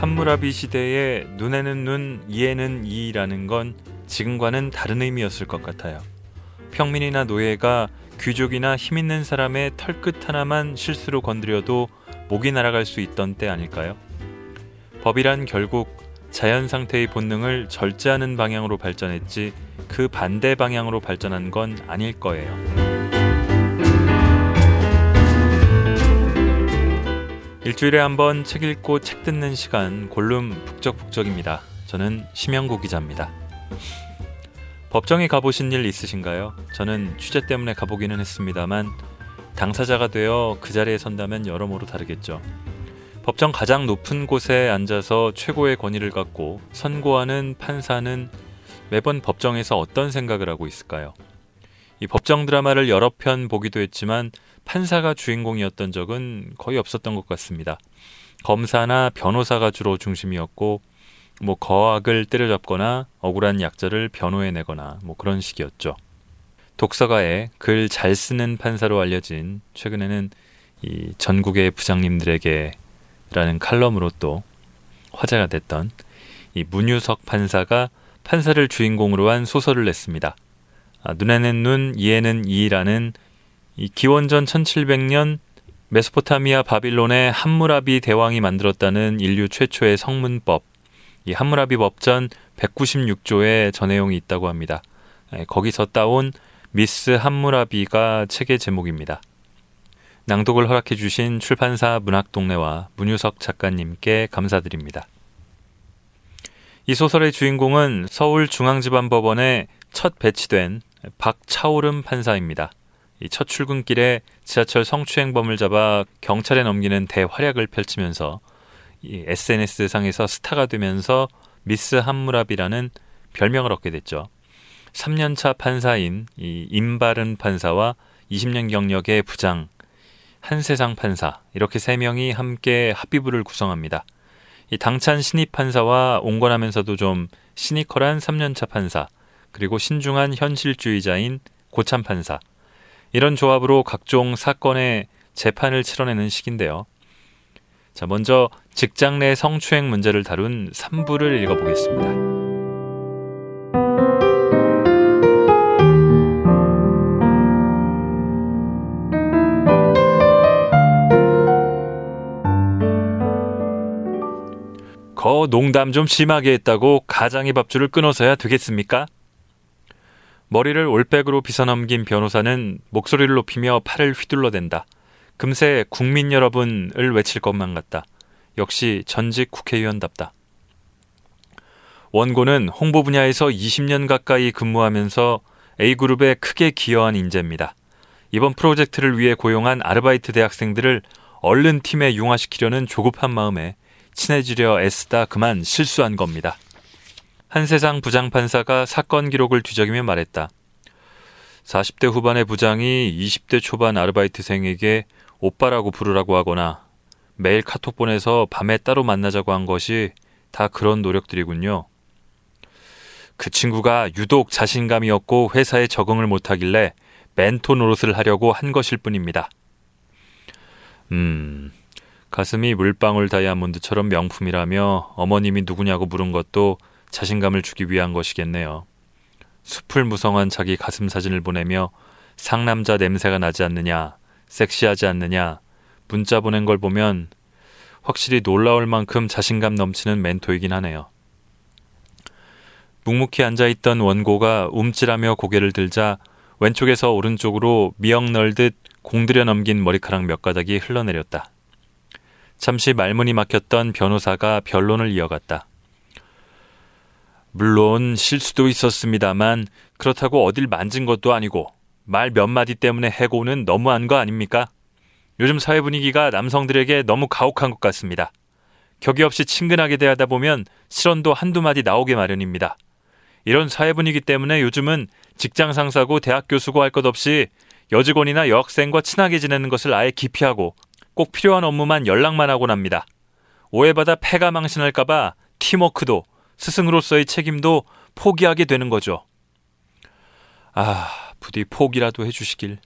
함무라비 시대의 눈에는 눈, 이에는 이라는 건 지금과는 다른 의미였을 것 같아요. 평민이나 노예가 귀족이나 힘 있는 사람의 털끝 하나만 실수로 건드려도 목이 날아갈 수 있던 때 아닐까요? 법이란 결국 자연 상태의 본능을 절제하는 방향으로 발전했지 그 반대 방향으로 발전한 건 아닐 거예요. 일주일에 한 번 책 읽고 책 듣는 시간 골룸 북적북적입니다. 저는 심영구 기자입니다. 법정에 가보신 일 있으신가요? 저는 취재 때문에 가보기는 했습니다만 당사자가 되어 그 자리에 선다면 여러모로 다르겠죠. 법정 가장 높은 곳에 앉아서 최고의 권위를 갖고 선고하는 판사는 매번 법정에서 어떤 생각을 하고 있을까요? 이 법정 드라마를 여러 편 보기도 했지만 판사가 주인공이었던 적은 거의 없었던 것 같습니다. 검사나 변호사가 주로 중심이었고 뭐 거악을 때려잡거나 억울한 약자를 변호해 내거나 뭐 그런 식이었죠. 독서가에 글 잘 쓰는 판사로 알려진 최근에는 이 전국의 부장님들에게 라는 칼럼으로 또 화제가 됐던 이 문유석 판사가 판사를 주인공으로 한 소설을 냈습니다. 아, 눈에는 눈, 이에는 이라는 이 기원전 1700년 메소포타미아 바빌론의 함무라비 대왕이 만들었다는 인류 최초의 성문법 이 함무라비 법전 196조에 저 내용이 있다고 합니다. 예, 거기서 따온 미스 함무라비가 책의 제목입니다. 낭독을 허락해 주신 출판사 문학동네와 문유석 작가님께 감사드립니다. 이 소설의 주인공은 서울중앙지방법원에 첫 배치된 박차오름 판사입니다. 첫 출근길에 지하철 성추행범을 잡아 경찰에 넘기는 대활약을 펼치면서 SNS 상에서 스타가 되면서 미스 함무라비라는 별명을 얻게 됐죠. 3년차 판사인 이 임바른 판사와 20년 경력의 부장 한세상 판사 이렇게 세 명이 함께 합의부를 구성합니다. 이 당찬 신입 판사와 온건하면서도 좀 시니컬한 3년차 판사 그리고 신중한 현실주의자인 고참 판사 이런 조합으로 각종 사건의 재판을 치러내는 식인데요. 자, 먼저 직장 내 성추행 문제를 다룬 3부를 읽어보겠습니다. 거 농담 좀 심하게 했다고 가장의 밥줄을 끊어서야 되겠습니까? 머리를 올백으로 빗어넘긴 변호사는 목소리를 높이며 팔을 휘둘러댄다. 금세 국민 여러분을 외칠 것만 같다. 역시 전직 국회의원답다. 원고는 홍보 분야에서 20년 가까이 근무하면서 A그룹에 크게 기여한 인재입니다. 이번 프로젝트를 위해 고용한 아르바이트 대학생들을 얼른 팀에 융화시키려는 조급한 마음에 친해지려 애쓰다 그만 실수한 겁니다. 한세상 부장판사가 사건 기록을 뒤적이며 말했다. 40대 후반의 부장이 20대 초반 아르바이트생에게 오빠라고 부르라고 하거나 매일 카톡 보내서 밤에 따로 만나자고 한 것이 다 그런 노력들이군요. 그 친구가 유독 자신감이 없고 회사에 적응을 못하길래 멘토 노릇을 하려고 한 것일 뿐입니다. 음, 가슴이 물방울 다이아몬드처럼 명품이라며 어머님이 누구냐고 물은 것도 자신감을 주기 위한 것이겠네요. 숲을 무성한 자기 가슴 사진을 보내며 상남자 냄새가 나지 않느냐, 섹시하지 않느냐, 문자 보낸 걸 보면 확실히 놀라울 만큼 자신감 넘치는 멘토이긴 하네요. 묵묵히 앉아있던 원고가 움찔하며 고개를 들자 왼쪽에서 오른쪽으로 미역 널듯 공들여 넘긴 머리카락 몇 가닥이 흘러내렸다. 잠시 말문이 막혔던 변호사가 변론을 이어갔다. 물론 실수도 있었습니다만 그렇다고 어딜 만진 것도 아니고 말 몇 마디 때문에 해고는 너무한 거 아닙니까? 요즘 사회 분위기가 남성들에게 너무 가혹한 것 같습니다. 격이 없이 친근하게 대하다 보면 실언도 한두 마디 나오게 마련입니다. 이런 사회 분위기 때문에 요즘은 직장 상사고 대학 교수고 할 것 없이 여직원이나 여학생과 친하게 지내는 것을 아예 기피하고 꼭 필요한 업무만 연락만 하곤 합니다. 오해받아 패가 망신할까봐 팀워크도 스승으로서의 책임도 포기하게 되는 거죠. 아, 부디 포기라도 해주시길.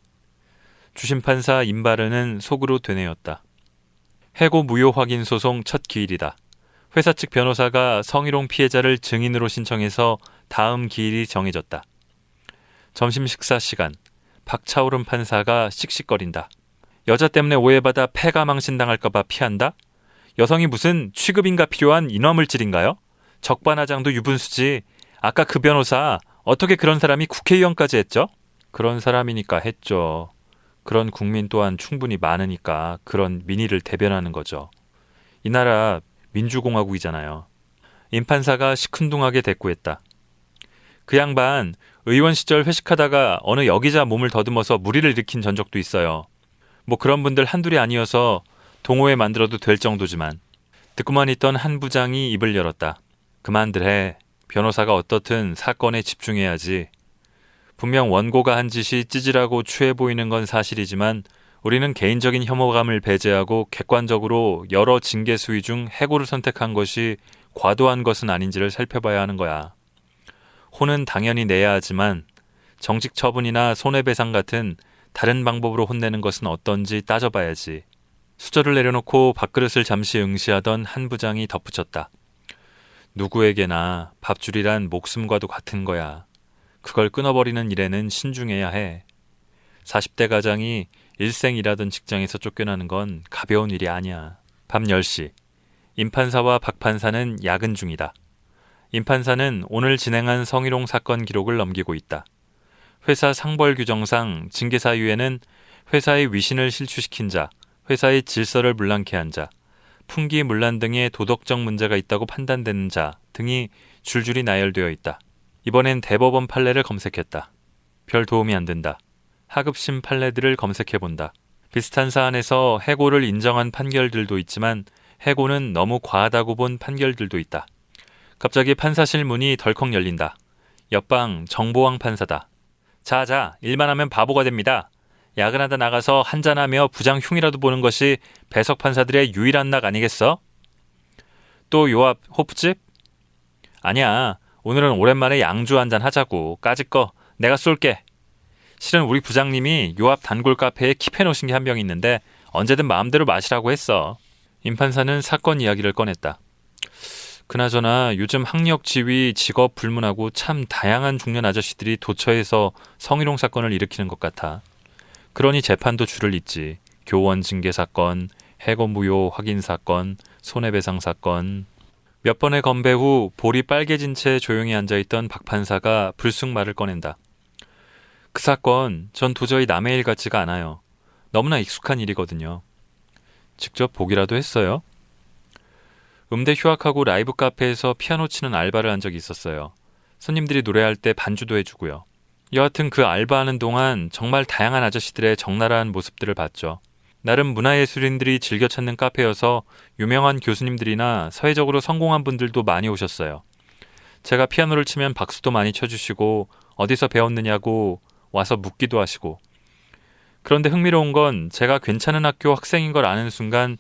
주심판사 임바르는 속으로 되뇌었다. 해고 무효 확인 소송 첫 기일이다. 회사 측 변호사가 성희롱 피해자를 증인으로 신청해서 다음 기일이 정해졌다. 점심 식사 시간, 박차오름 판사가 씩씩거린다. 여자 때문에 오해받아 폐가 망신당할까봐 피한다? 여성이 무슨 취급인가 필요한 인화물질인가요? 적반하장도 유분수지. 아까 그 변호사 어떻게 그런 사람이 국회의원까지 했죠? 그런 사람이니까 했죠. 그런 국민 또한 충분히 많으니까 그런 민의를 대변하는 거죠. 이 나라 민주공화국이잖아요. 임판사가 시큰둥하게 대꾸했다. 그 양반 의원 시절 회식하다가 어느 여기자 몸을 더듬어서 무리를 일으킨 전적도 있어요. 뭐 그런 분들 한둘이 아니어서 동호회 만들어도 될 정도지만 듣고만 있던 한 부장이 입을 열었다. 그만들 해. 변호사가 어떻든 사건에 집중해야지. 분명 원고가 한 짓이 찌질하고 추해 보이는 건 사실이지만 우리는 개인적인 혐오감을 배제하고 객관적으로 여러 징계 수위 중 해고를 선택한 것이 과도한 것은 아닌지를 살펴봐야 하는 거야. 혼은 당연히 내야 하지만 정직 처분이나 손해배상 같은 다른 방법으로 혼내는 것은 어떤지 따져봐야지. 수저를 내려놓고 밥그릇을 잠시 응시하던 한 부장이 덧붙였다. 누구에게나 밥줄이란 목숨과도 같은 거야. 그걸 끊어버리는 일에는 신중해야 해. 40대 가장이 일생 일하던 직장에서 쫓겨나는 건 가벼운 일이 아니야. 밤 10시. 임판사와 박판사는 야근 중이다. 임판사는 오늘 진행한 성희롱 사건 기록을 넘기고 있다. 회사 상벌 규정상 징계사유에는 회사의 위신을 실추시킨 자, 회사의 질서를 물랑케 한 자, 풍기문란 등의 도덕적 문제가 있다고 판단되는 자 등이 줄줄이 나열되어 있다. 이번엔 대법원 판례를 검색했다. 별 도움이 안 된다. 하급심 판례들을 검색해 본다. 비슷한 사안에서 해고를 인정한 판결들도 있지만 해고는 너무 과하다고 본 판결들도 있다. 갑자기 판사실 문이 덜컥 열린다. 옆방 정보왕 판사다. 자자, 일만 하면 바보가 됩니다. 야근하다 나가서 한잔하며 부장 흉이라도 보는 것이 배석 판사들의 유일한 낙 아니겠어? 또 요 앞 호프집? 아니야. 오늘은 오랜만에 양주 한잔 하자고. 까짓 거 내가 쏠게. 실은 우리 부장님이 요 앞 단골 카페에 킵해 놓으신 게 한 병 있는데 언제든 마음대로 마시라고 했어. 임판사는 사건 이야기를 꺼냈다. 그나저나 요즘 학력 지위, 직업 불문하고 참 다양한 중년 아저씨들이 도처에서 성희롱 사건을 일으키는 것 같아. 그러니 재판도 줄을 잇지. 교원 징계 사건, 해고 무효 확인 사건, 손해배상 사건. 몇 번의 건배 후 볼이 빨개진 채 조용히 앉아있던 박 판사가 불쑥 말을 꺼낸다. 그 사건 전 도저히 남의 일 같지가 않아요. 너무나 익숙한 일이거든요. 직접 보기라도 했어요? 음대 휴학하고 라이브 카페에서 피아노 치는 알바를 한 적이 있었어요. 손님들이 노래할 때 반주도 해주고요. 여하튼 그 알바하는 동안 정말 다양한 아저씨들의 적나라한 모습들을 봤죠. 나름 문화예술인들이 즐겨 찾는 카페여서 유명한 교수님들이나 사회적으로 성공한 분들도 많이 오셨어요. 제가 피아노를 치면 박수도 많이 쳐주시고 어디서 배웠느냐고 와서 묻기도 하시고 그런데 흥미로운 건 제가 괜찮은 학교 학생인 걸 아는 순간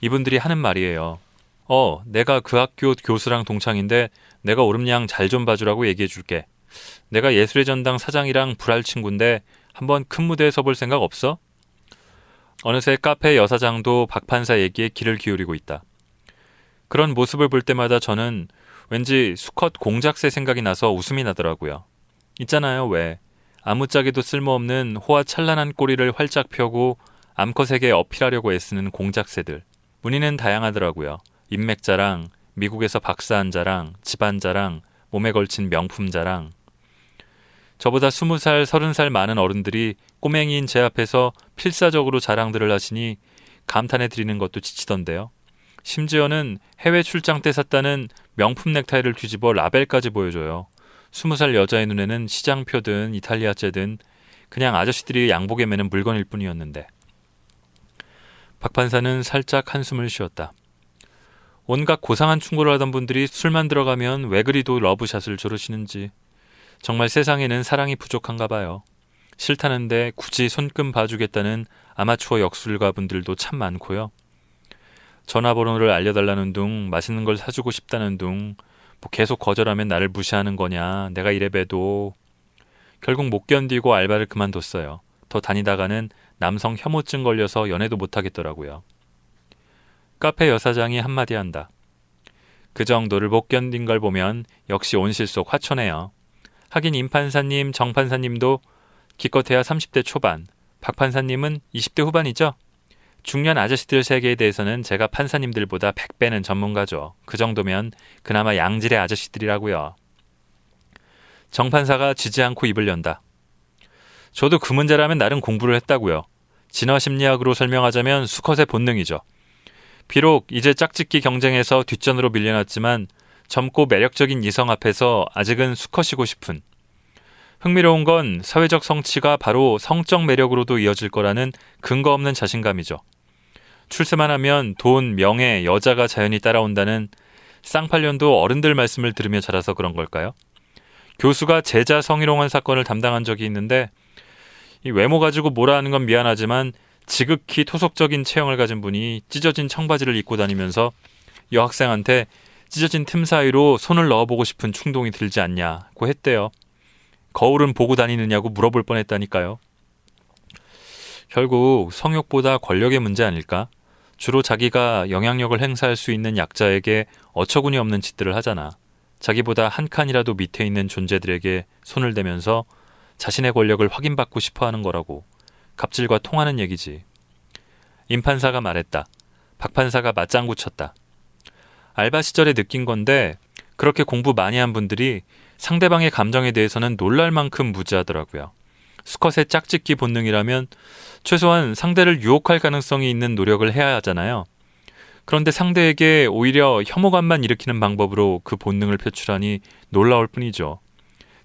이분들이 하는 말이에요. 어, 내가 그 학교 교수랑 동창인데 내가 오름량 잘 좀 봐주라고 얘기해 줄게. 내가 예술의 전당 사장이랑 불알 친구인데 한번 큰 무대에 서볼 생각 없어? 어느새 카페 여사장도 박 판사 얘기에 귀를 기울이고 있다. 그런 모습을 볼 때마다 저는 왠지 수컷 공작새 생각이 나서 웃음이 나더라고요. 있잖아요, 왜. 아무짝에도 쓸모없는 호화 찬란한 꼬리를 활짝 펴고 암컷에게 어필하려고 애쓰는 공작새들. 무늬는 다양하더라고요. 인맥 자랑, 미국에서 박사한 자랑, 집안 자랑, 몸에 걸친 명품 자랑. 저보다 스무 살, 서른 살 많은 어른들이 꼬맹이인 제 앞에서 필사적으로 자랑들을 하시니 감탄해 드리는 것도 지치던데요. 심지어는 해외 출장 때 샀다는 명품 넥타이를 뒤집어 라벨까지 보여줘요. 스무 살 여자의 눈에는 시장표든 이탈리아제든 그냥 아저씨들이 양복에 매는 물건일 뿐이었는데. 박 판사는 살짝 한숨을 쉬었다. 온갖 고상한 충고를 하던 분들이 술만 들어가면 왜 그리도 러브샷을 조르시는지 정말 세상에는 사랑이 부족한가 봐요. 싫다는데 굳이 손금 봐주겠다는 아마추어 역술가 분들도 참 많고요. 전화번호를 알려달라는 둥, 맛있는 걸 사주고 싶다는 둥, 뭐 계속 거절하면 나를 무시하는 거냐. 내가 이래 봬도 결국 못 견디고 알바를 그만뒀어요. 더 다니다가는 남성 혐오증 걸려서 연애도 못 하겠더라고요. 카페 여사장이 한마디 한다. 그 정도를 못 견딘 걸 보면 역시 온실 속 화초네요. 하긴 임판사님, 정판사님도 기껏해야 30대 초반, 박판사님은 20대 후반이죠? 중년 아저씨들 세계에 대해서는 제가 판사님들보다 100배는 전문가죠. 그 정도면 그나마 양질의 아저씨들이라고요. 정판사가 지지 않고 입을 연다. 저도 그 문제라면 나름 공부를 했다고요. 진화 심리학으로 설명하자면 수컷의 본능이죠. 비록 이제 짝짓기 경쟁에서 뒷전으로 밀려났지만 젊고 매력적인 이성 앞에서 아직은 수컷이고 싶은 흥미로운 건 사회적 성취가 바로 성적 매력으로도 이어질 거라는 근거 없는 자신감이죠. 출세만 하면 돈, 명예, 여자가 자연히 따라온다는 쌍팔년도 어른들 말씀을 들으며 자라서 그런 걸까요? 교수가 제자 성희롱한 사건을 담당한 적이 있는데 이 외모 가지고 뭐라 하는 건 미안하지만 지극히 토속적인 체형을 가진 분이 찢어진 청바지를 입고 다니면서 여학생한테 찢어진 틈 사이로 손을 넣어보고 싶은 충동이 들지 않냐고 했대요. 거울은 보고 다니느냐고 물어볼 뻔했다니까요. 결국 성욕보다 권력의 문제 아닐까? 주로 자기가 영향력을 행사할 수 있는 약자에게 어처구니 없는 짓들을 하잖아. 자기보다 한 칸이라도 밑에 있는 존재들에게 손을 대면서 자신의 권력을 확인받고 싶어 하는 거라고. 갑질과 통하는 얘기지. 임판사가 말했다. 박판사가 맞장구 쳤다. 알바 시절에 느낀 건데 그렇게 공부 많이 한 분들이 상대방의 감정에 대해서는 놀랄 만큼 무지하더라고요. 수컷의 짝짓기 본능이라면 최소한 상대를 유혹할 가능성이 있는 노력을 해야 하잖아요. 그런데 상대에게 오히려 혐오감만 일으키는 방법으로 그 본능을 표출하니 놀라울 뿐이죠.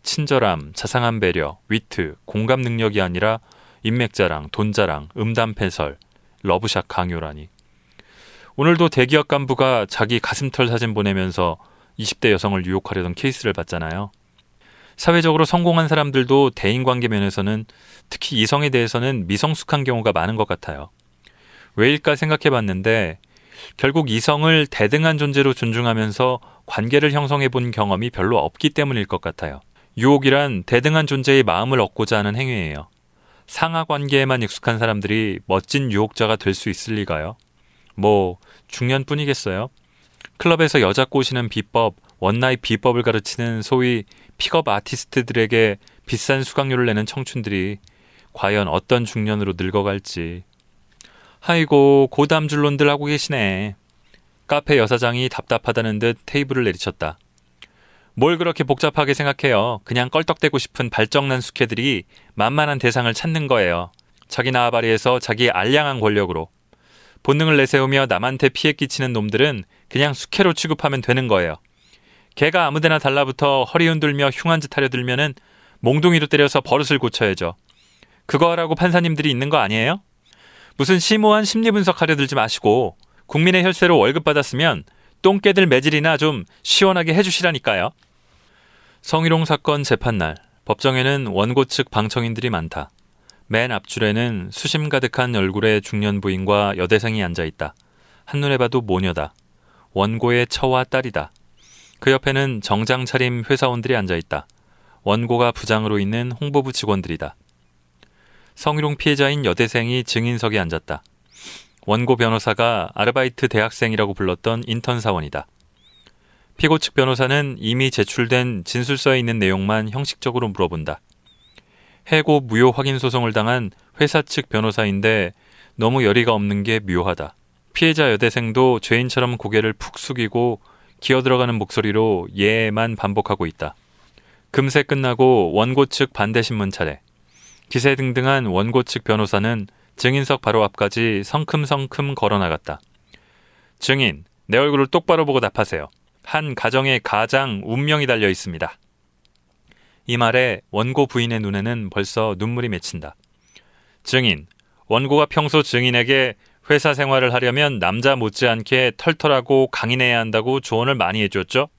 친절함, 자상한 배려, 위트, 공감 능력이 아니라 인맥자랑, 돈자랑, 음담패설, love shot 강요라니. 오늘도 대기업 간부가 자기 가슴털 사진 보내면서 20대 여성을 유혹하려던 케이스를 봤잖아요. 사회적으로 성공한 사람들도 대인관계 면에서는 특히 이성에 대해서는 미성숙한 경우가 많은 것 같아요. 왜일까 생각해 봤는데 결국 이성을 대등한 존재로 존중하면서 관계를 형성해 본 경험이 별로 없기 때문일 것 같아요. 유혹이란 대등한 존재의 마음을 얻고자 하는 행위예요. 상하 관계에만 익숙한 사람들이 멋진 유혹자가 될 수 있을 리가요? 뭐 중년뿐이겠어요? 클럽에서 여자 꼬시는 비법, one night 비법을 가르치는 소위 pickup artist들에게 비싼 수강료를 내는 청춘들이 과연 어떤 중년으로 늙어갈지. 아이고, 고담준론들 하고 계시네. 카페 여사장이 답답하다는 듯 테이블을 내리쳤다. 뭘 그렇게 복잡하게 생각해요. 그냥 껄떡대고 싶은 발정난 수캐들이 만만한 대상을 찾는 거예요. 자기 나와바리에서 자기 알량한 권력으로. 본능을 내세우며 남한테 피해 끼치는 놈들은 그냥 숙회로 취급하면 되는 거예요. 개가 아무데나 달라붙어 허리 흔들며 흉한 짓 하려 들면은 몽둥이로 때려서 버릇을 고쳐야죠. 그거 하라고 판사님들이 있는 거 아니에요? 무슨 심오한 심리 분석하려 들지 마시고 국민의 혈세로 월급 받았으면 똥개들 매질이나 좀 시원하게 해주시라니까요. 성희롱 사건 재판날 법정에는 원고 측 방청인들이 많다. 맨 앞줄에는 수심 가득한 얼굴의 중년 부인과 여대생이 앉아 있다. 한눈에 봐도 모녀다. 원고의 처와 딸이다. 그 옆에는 정장 차림 회사원들이 앉아 있다. 원고가 부장으로 있는 홍보부 직원들이다. 성희롱 피해자인 여대생이 증인석에 앉았다. 원고 변호사가 아르바이트 대학생이라고 불렀던 인턴 사원이다. 피고 측 변호사는 이미 제출된 진술서에 있는 내용만 형식적으로 물어본다. 해고 무효 확인 소송을 당한 회사 측 변호사인데 너무 열의가 없는 게 묘하다. 피해자 여대생도 죄인처럼 고개를 푹 숙이고 기어들어가는 목소리로 예만 반복하고 있다. 금세 끝나고 원고 측 반대 신문 차례. 기세 등등한 원고 측 변호사는 증인석 바로 앞까지 성큼성큼 걸어 나갔다. 증인, 내 얼굴을 똑바로 보고 답하세요. 한 가정의 가장 운명이 달려 있습니다. 이 말에 원고 부인의 눈에는 벌써 눈물이 맺힌다. 증인, 원고가 평소 증인에게 회사 생활을 하려면 남자 못지않게 털털하고 강인해야 한다고 조언을 많이 해줬죠?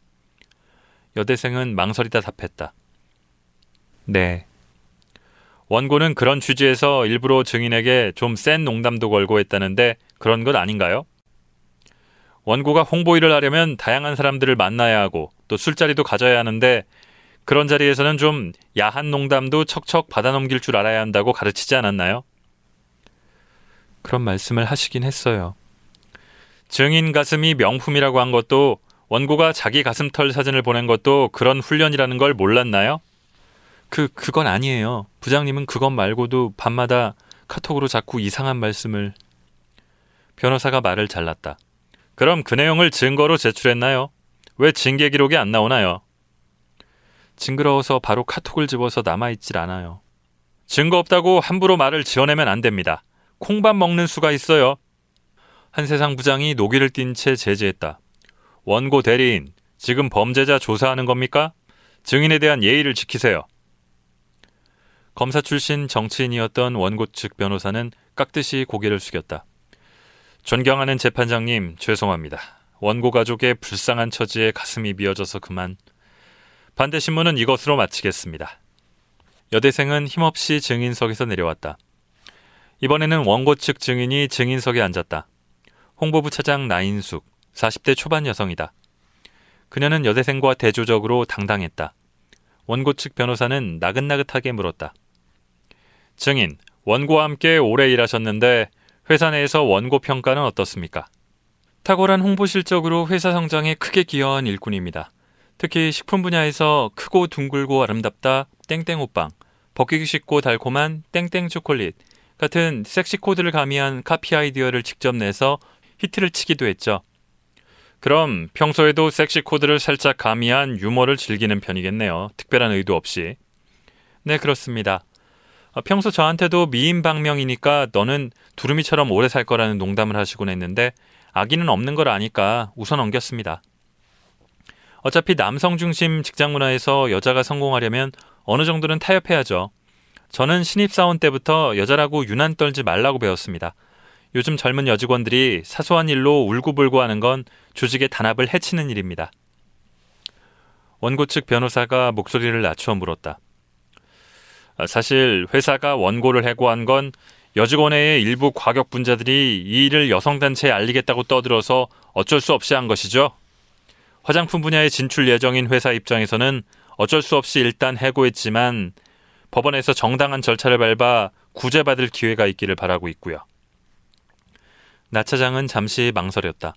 여대생은 망설이다 답했다. 네. 원고는 그런 취지에서 일부러 증인에게 좀 센 농담도 걸고 했다는데 그런 것 아닌가요? 원고가 홍보 일을 하려면 다양한 사람들을 만나야 하고 또 술자리도 가져야 하는데 그런 자리에서는 좀 야한 농담도 척척 받아넘길 줄 알아야 한다고 가르치지 않았나요? 그런 말씀을 하시긴 했어요. 증인 가슴이 명품이라고 한 것도 원고가 자기 가슴털 사진을 보낸 것도 그런 훈련이라는 걸 몰랐나요? 그, 그건 아니에요. 부장님은 그것 말고도 밤마다 카톡으로 자꾸 이상한 말씀을. 변호사가 말을 잘랐다. 그럼 그 내용을 증거로 제출했나요? 왜 징계 기록이 안 나오나요? 징그러워서 바로 카톡을 집어서 남아있질 않아요. 증거 없다고 함부로 말을 지어내면 안 됩니다. 콩밥 먹는 수가 있어요. 한세상 부장이 노기를 띤 채 제지했다. 원고 대리인, 지금 범죄자 조사하는 겁니까? 증인에 대한 예의를 지키세요. 검사 출신 정치인이었던 원고 측 변호사는 깍듯이 고개를 숙였다. 존경하는 재판장님, 죄송합니다. 원고 가족의 불쌍한 처지에 가슴이 미어져서 그만. 반대 신문은 이것으로 마치겠습니다. 여대생은 힘없이 증인석에서 내려왔다. 이번에는 원고 측 증인이 증인석에 앉았다. 홍보부 차장 나인숙, 40대 초반 여성이다. 그녀는 여대생과 대조적으로 당당했다. 원고 측 변호사는 나긋나긋하게 물었다. 증인, 원고와 함께 오래 일하셨는데 회사 내에서 원고 평가는 어떻습니까? 탁월한 홍보 실적으로 회사 성장에 크게 기여한 일꾼입니다. 특히 식품 분야에서 크고 둥글고 아름답다 땡땡 호빵, 벗기기 쉽고 달콤한 땡땡 초콜릿 같은 섹시 코드를 가미한 카피 아이디어를 직접 내서 히트를 치기도 했죠. 그럼 평소에도 섹시 코드를 살짝 가미한 유머를 즐기는 편이겠네요. 특별한 의도 없이. 네, 그렇습니다. 어, 평소 저한테도 미인 방명이니까 너는 두루미처럼 오래 살 거라는 농담을 하시곤 했는데 아기는 없는 걸 아니까 웃어 넘겼습니다. 어차피 남성 중심 직장 문화에서 여자가 성공하려면 어느 정도는 타협해야죠. 저는 신입사원 때부터 여자라고 유난 떨지 말라고 배웠습니다. 요즘 젊은 여직원들이 사소한 일로 울고불고 하는 건 조직의 단합을 해치는 일입니다. 원고 측 변호사가 목소리를 낮추어 물었다. 아, 사실 회사가 원고를 해고한 건 여직원회의 일부 과격 분자들이 이 일을 여성단체에 알리겠다고 떠들어서 어쩔 수 없이 한 것이죠. 화장품 분야에 진출 예정인 회사 입장에서는 어쩔 수 없이 일단 해고했지만 법원에서 정당한 절차를 밟아 구제받을 기회가 있기를 바라고 있고요. 나 차장은 잠시 망설였다.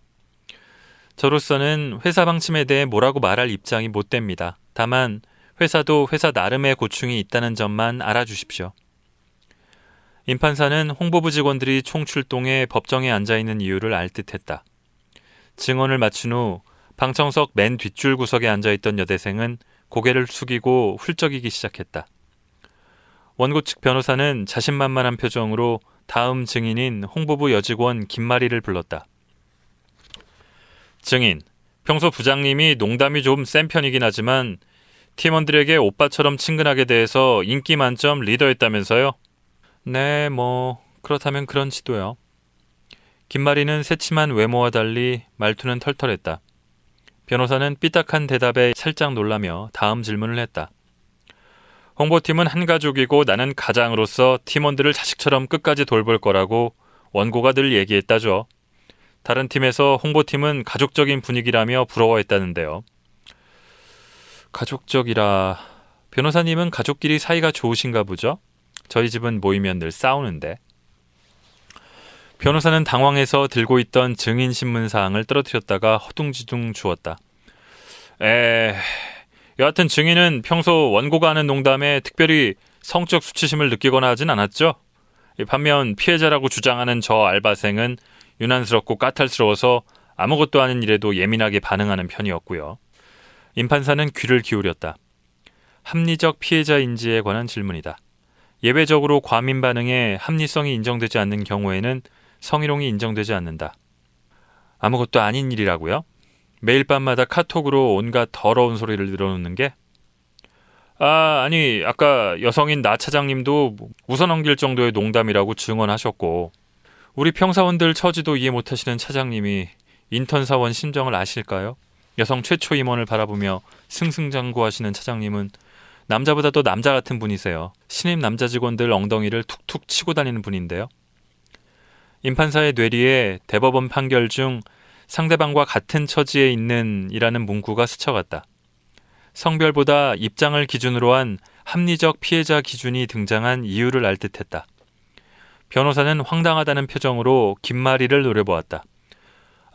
저로서는 회사 방침에 대해 뭐라고 말할 입장이 못 됩니다. 다만 회사도 회사 나름의 고충이 있다는 점만 알아주십시오. 임판사는 홍보부 직원들이 총출동해 법정에 앉아 있는 이유를 알 듯했다. 증언을 마친 후 방청석 맨 뒷줄 구석에 앉아 있던 여대생은 고개를 숙이고 훌쩍이기 시작했다. 원고 측 변호사는 자신만만한 표정으로 다음 증인인 홍보부 여직원 김마리를 불렀다. 증인, 평소 부장님이 농담이 좀 센 편이긴 하지만 팀원들에게 오빠처럼 친근하게 대해서 인기 만점 리더였다면서요? 네, 뭐 그렇다면 그런 지도요. 김마리는 새침한 외모와 달리 말투는 털털했다. 변호사는 삐딱한 대답에 살짝 놀라며 다음 질문을 했다. 홍보팀은 한 가족이고 나는 가장으로서 팀원들을 자식처럼 끝까지 돌볼 거라고 원고가 늘 얘기했다죠. 다른 팀에서 홍보팀은 가족적인 분위기라며 부러워했다는데요. 가족적이라 변호사님은 가족끼리 사이가 좋으신가 보죠? 저희 집은 모이면 늘 싸우는데. 변호사는 당황해서 들고 있던 증인 신문 사항을 떨어뜨렸다가 허둥지둥 주었다. 에, 여하튼 증인은 평소 원고가 하는 농담에 특별히 성적 수치심을 느끼거나 하진 않았죠. 반면 피해자라고 주장하는 저 알바생은 유난스럽고 까탈스러워서 아무것도 아닌 일에도 예민하게 반응하는 편이었고요. 임판사는 귀를 기울였다. 합리적 피해자 인지에 관한 질문이다. 예외적으로 과민 반응에 합리성이 인정되지 않는 경우에는 성희롱이 인정되지 않는다. 아무것도 아닌 일이라고요? 매일 밤마다 카톡으로 온갖 더러운 소리를 늘어놓는 게? 아, 아니, 아까 여성인 나 차장님도 웃어 넘길 정도의 농담이라고 증언하셨고, 우리 평사원들 처지도 이해 못하시는 차장님이 인턴 사원 심정을 아실까요? 여성 최초 임원을 바라보며 승승장구하시는 차장님은 남자보다 도 남자 같은 분이세요. 신입 남자 직원들 엉덩이를 툭툭 치고 다니는 분인데요. 임판사의 뇌리에 대법원 판결 중 상대방과 같은 처지에 있는 이라는 문구가 스쳐갔다. 성별보다 입장을 기준으로 한 합리적 피해자 기준이 등장한 이유를 알 듯했다. 변호사는 황당하다는 표정으로 김마리를 노려보았다.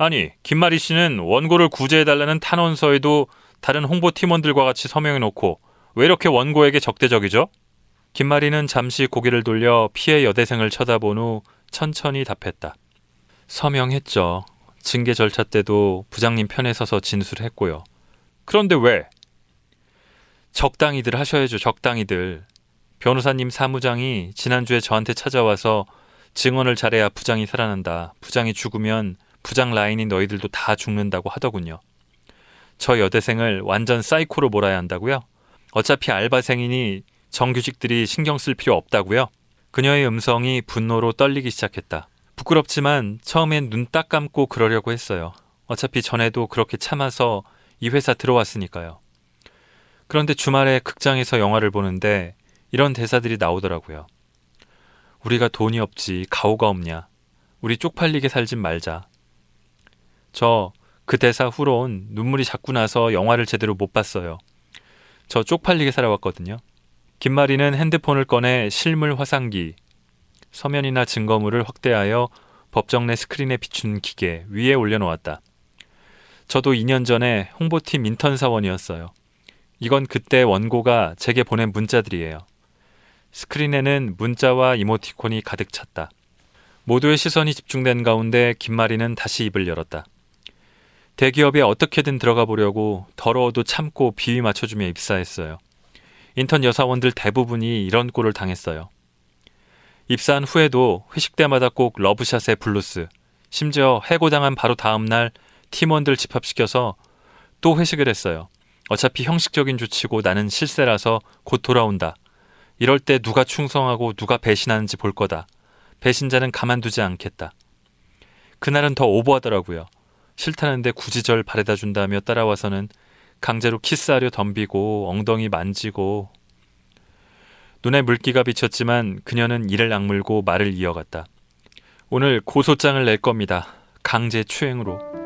아니, 김마리 씨는 원고를 구제해달라는 탄원서에도 다른 홍보 팀원들과 같이 서명해놓고 왜 이렇게 원고에게 적대적이죠? 김마리는 잠시 고개를 돌려 피해 여대생을 쳐다본 후 천천히 답했다. 서명했죠. 징계 절차 때도 부장님 편에 서서 진술했고요. 그런데 왜? 적당히들 하셔야죠, 적당히들. 변호사님 사무장이 지난주에 저한테 찾아와서 증언을 잘해야 부장이 살아난다. 부장이 죽으면 부장 라인이 너희들도 다 죽는다고 하더군요. 저 여대생을 완전 사이코로 몰아야 한다고요? 어차피 알바생이니 정규직들이 신경 쓸 필요 없다고요? 그녀의 음성이 분노로 떨리기 시작했다. 부끄럽지만 처음엔 눈 딱 감고 그러려고 했어요. 어차피 전에도 그렇게 참아서 이 회사 들어왔으니까요. 그런데 주말에 극장에서 영화를 보는데 이런 대사들이 나오더라고요. 우리가 돈이 없지 가오가 없냐. 우리 쪽팔리게 살진 말자. 저 그 대사 후론 눈물이 자꾸 나서 영화를 제대로 못 봤어요. 저 쪽팔리게 살아왔거든요. 김마리는 핸드폰을 꺼내 실물 화상기, 서면이나 증거물을 확대하여 법정 내 스크린에 비춘 기계 위에 올려놓았다. 저도 2년 전에 홍보팀 인턴 사원이었어요. 이건 그때 원고가 제게 보낸 문자들이에요. 스크린에는 문자와 이모티콘이 가득 찼다. 모두의 시선이 집중된 가운데 김마리는 다시 입을 열었다. 대기업에 어떻게든 들어가 보려고 더러워도 참고 비위 맞춰주며 입사했어요. 인턴 여사원들 대부분이 이런 꼴을 당했어요. 입사한 후에도 회식 때마다 꼭 love shot에 블루스, 심지어 해고당한 바로 다음날 팀원들 집합시켜서 또 회식을 했어요. 어차피 형식적인 조치고 나는 실세라서 곧 돌아온다. 이럴 때 누가 충성하고 누가 배신하는지 볼 거다. 배신자는 가만두지 않겠다. 그날은 더 오버하더라고요. 싫다는데 굳이 절 바래다 준다며 따라와서는 강제로 키스하려 덤비고 엉덩이 만지고 눈에 물기가 비쳤지만 그녀는 이를 악물고 말을 이어갔다. 오늘 고소장을 낼 겁니다. 강제 추행으로.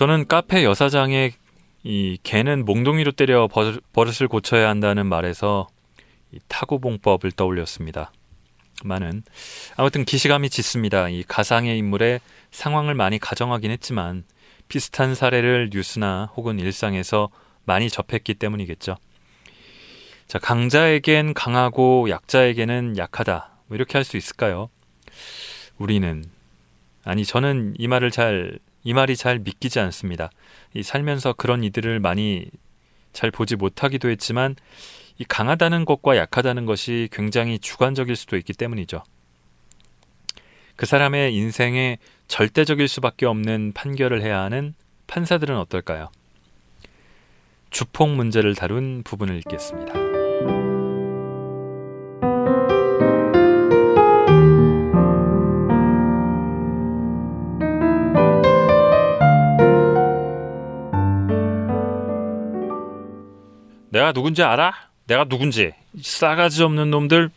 저는 카페 여사장의 이 개는 몽둥이로 때려 버릇을 고쳐야 한다는 말에서 타구봉법을 떠올렸습니다. 많은 아무튼 기시감이 짙습니다. 이 가상의 인물의 상황을 많이 가정하긴 했지만 비슷한 사례를 뉴스나 혹은 일상에서 많이 접했기 때문이겠죠. 자, 강자에겐 강하고 약자에게는 약하다. 뭐 이렇게 할 수 있을까요? 우리는 아니 저는 이 말을 잘 이 말이 잘 믿기지 않습니다. 이 살면서 그런 이들을 많이 잘 보지 못하기도 했지만 이 강하다는 것과 약하다는 것이 굉장히 주관적일 수도 있기 때문이죠. 그 사람의 인생에 절대적일 수밖에 없는 판결을 해야 하는 판사들은 어떨까요? 주폭 문제를 다룬 부분을 읽겠습니다. 내가 누군지 알아? 내가 누군지 싸가지 없는 놈들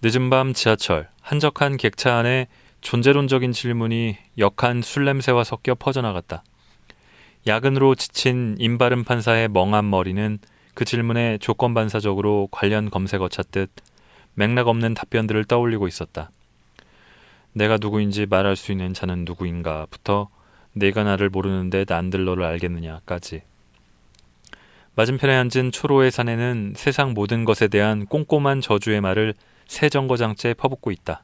늦은 밤 지하철 한적한 객차 안에 존재론적인 질문이 역한 술 냄새와 섞여 퍼져나갔다. 야근으로 지친 임바른 판사의 멍한 머리는 그 질문에 조건반사적으로 관련 검색어 찾듯 맥락 없는 답변들을 떠올리고 있었다. 내가 누구인지 말할 수 있는 자는 누구인가부터 내가 나를 모르는데 난들 너를 알겠느냐까지. 맞은편에 앉은 초로의 사내는 세상 모든 것에 대한 꼼꼼한 저주의 말을 새 정거장째 퍼붓고 있다.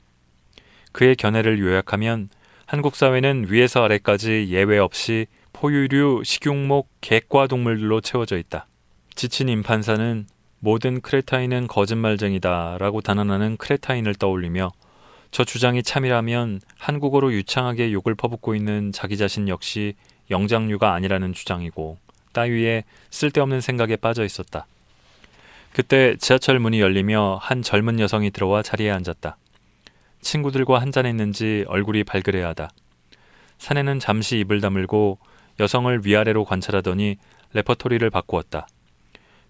그의 견해를 요약하면 한국 사회는 위에서 아래까지 예외 없이 포유류, 식용목, 객과 동물들로 채워져 있다. 지친 임판사는 모든 크레타인은 거짓말쟁이다 라고 단언하는 크레타인을 떠올리며 저 주장이 참이라면 한국어로 유창하게 욕을 퍼붓고 있는 자기 자신 역시 영장류가 아니라는 주장이고 따위에 쓸데없는 생각에 빠져 있었다. 그때 지하철 문이 열리며 한 젊은 여성이 들어와 자리에 앉았다. 친구들과 한잔했는지 얼굴이 발그레하다. 사내는 잠시 입을 다물고 여성을 위아래로 관찰하더니 레퍼토리를 바꾸었다.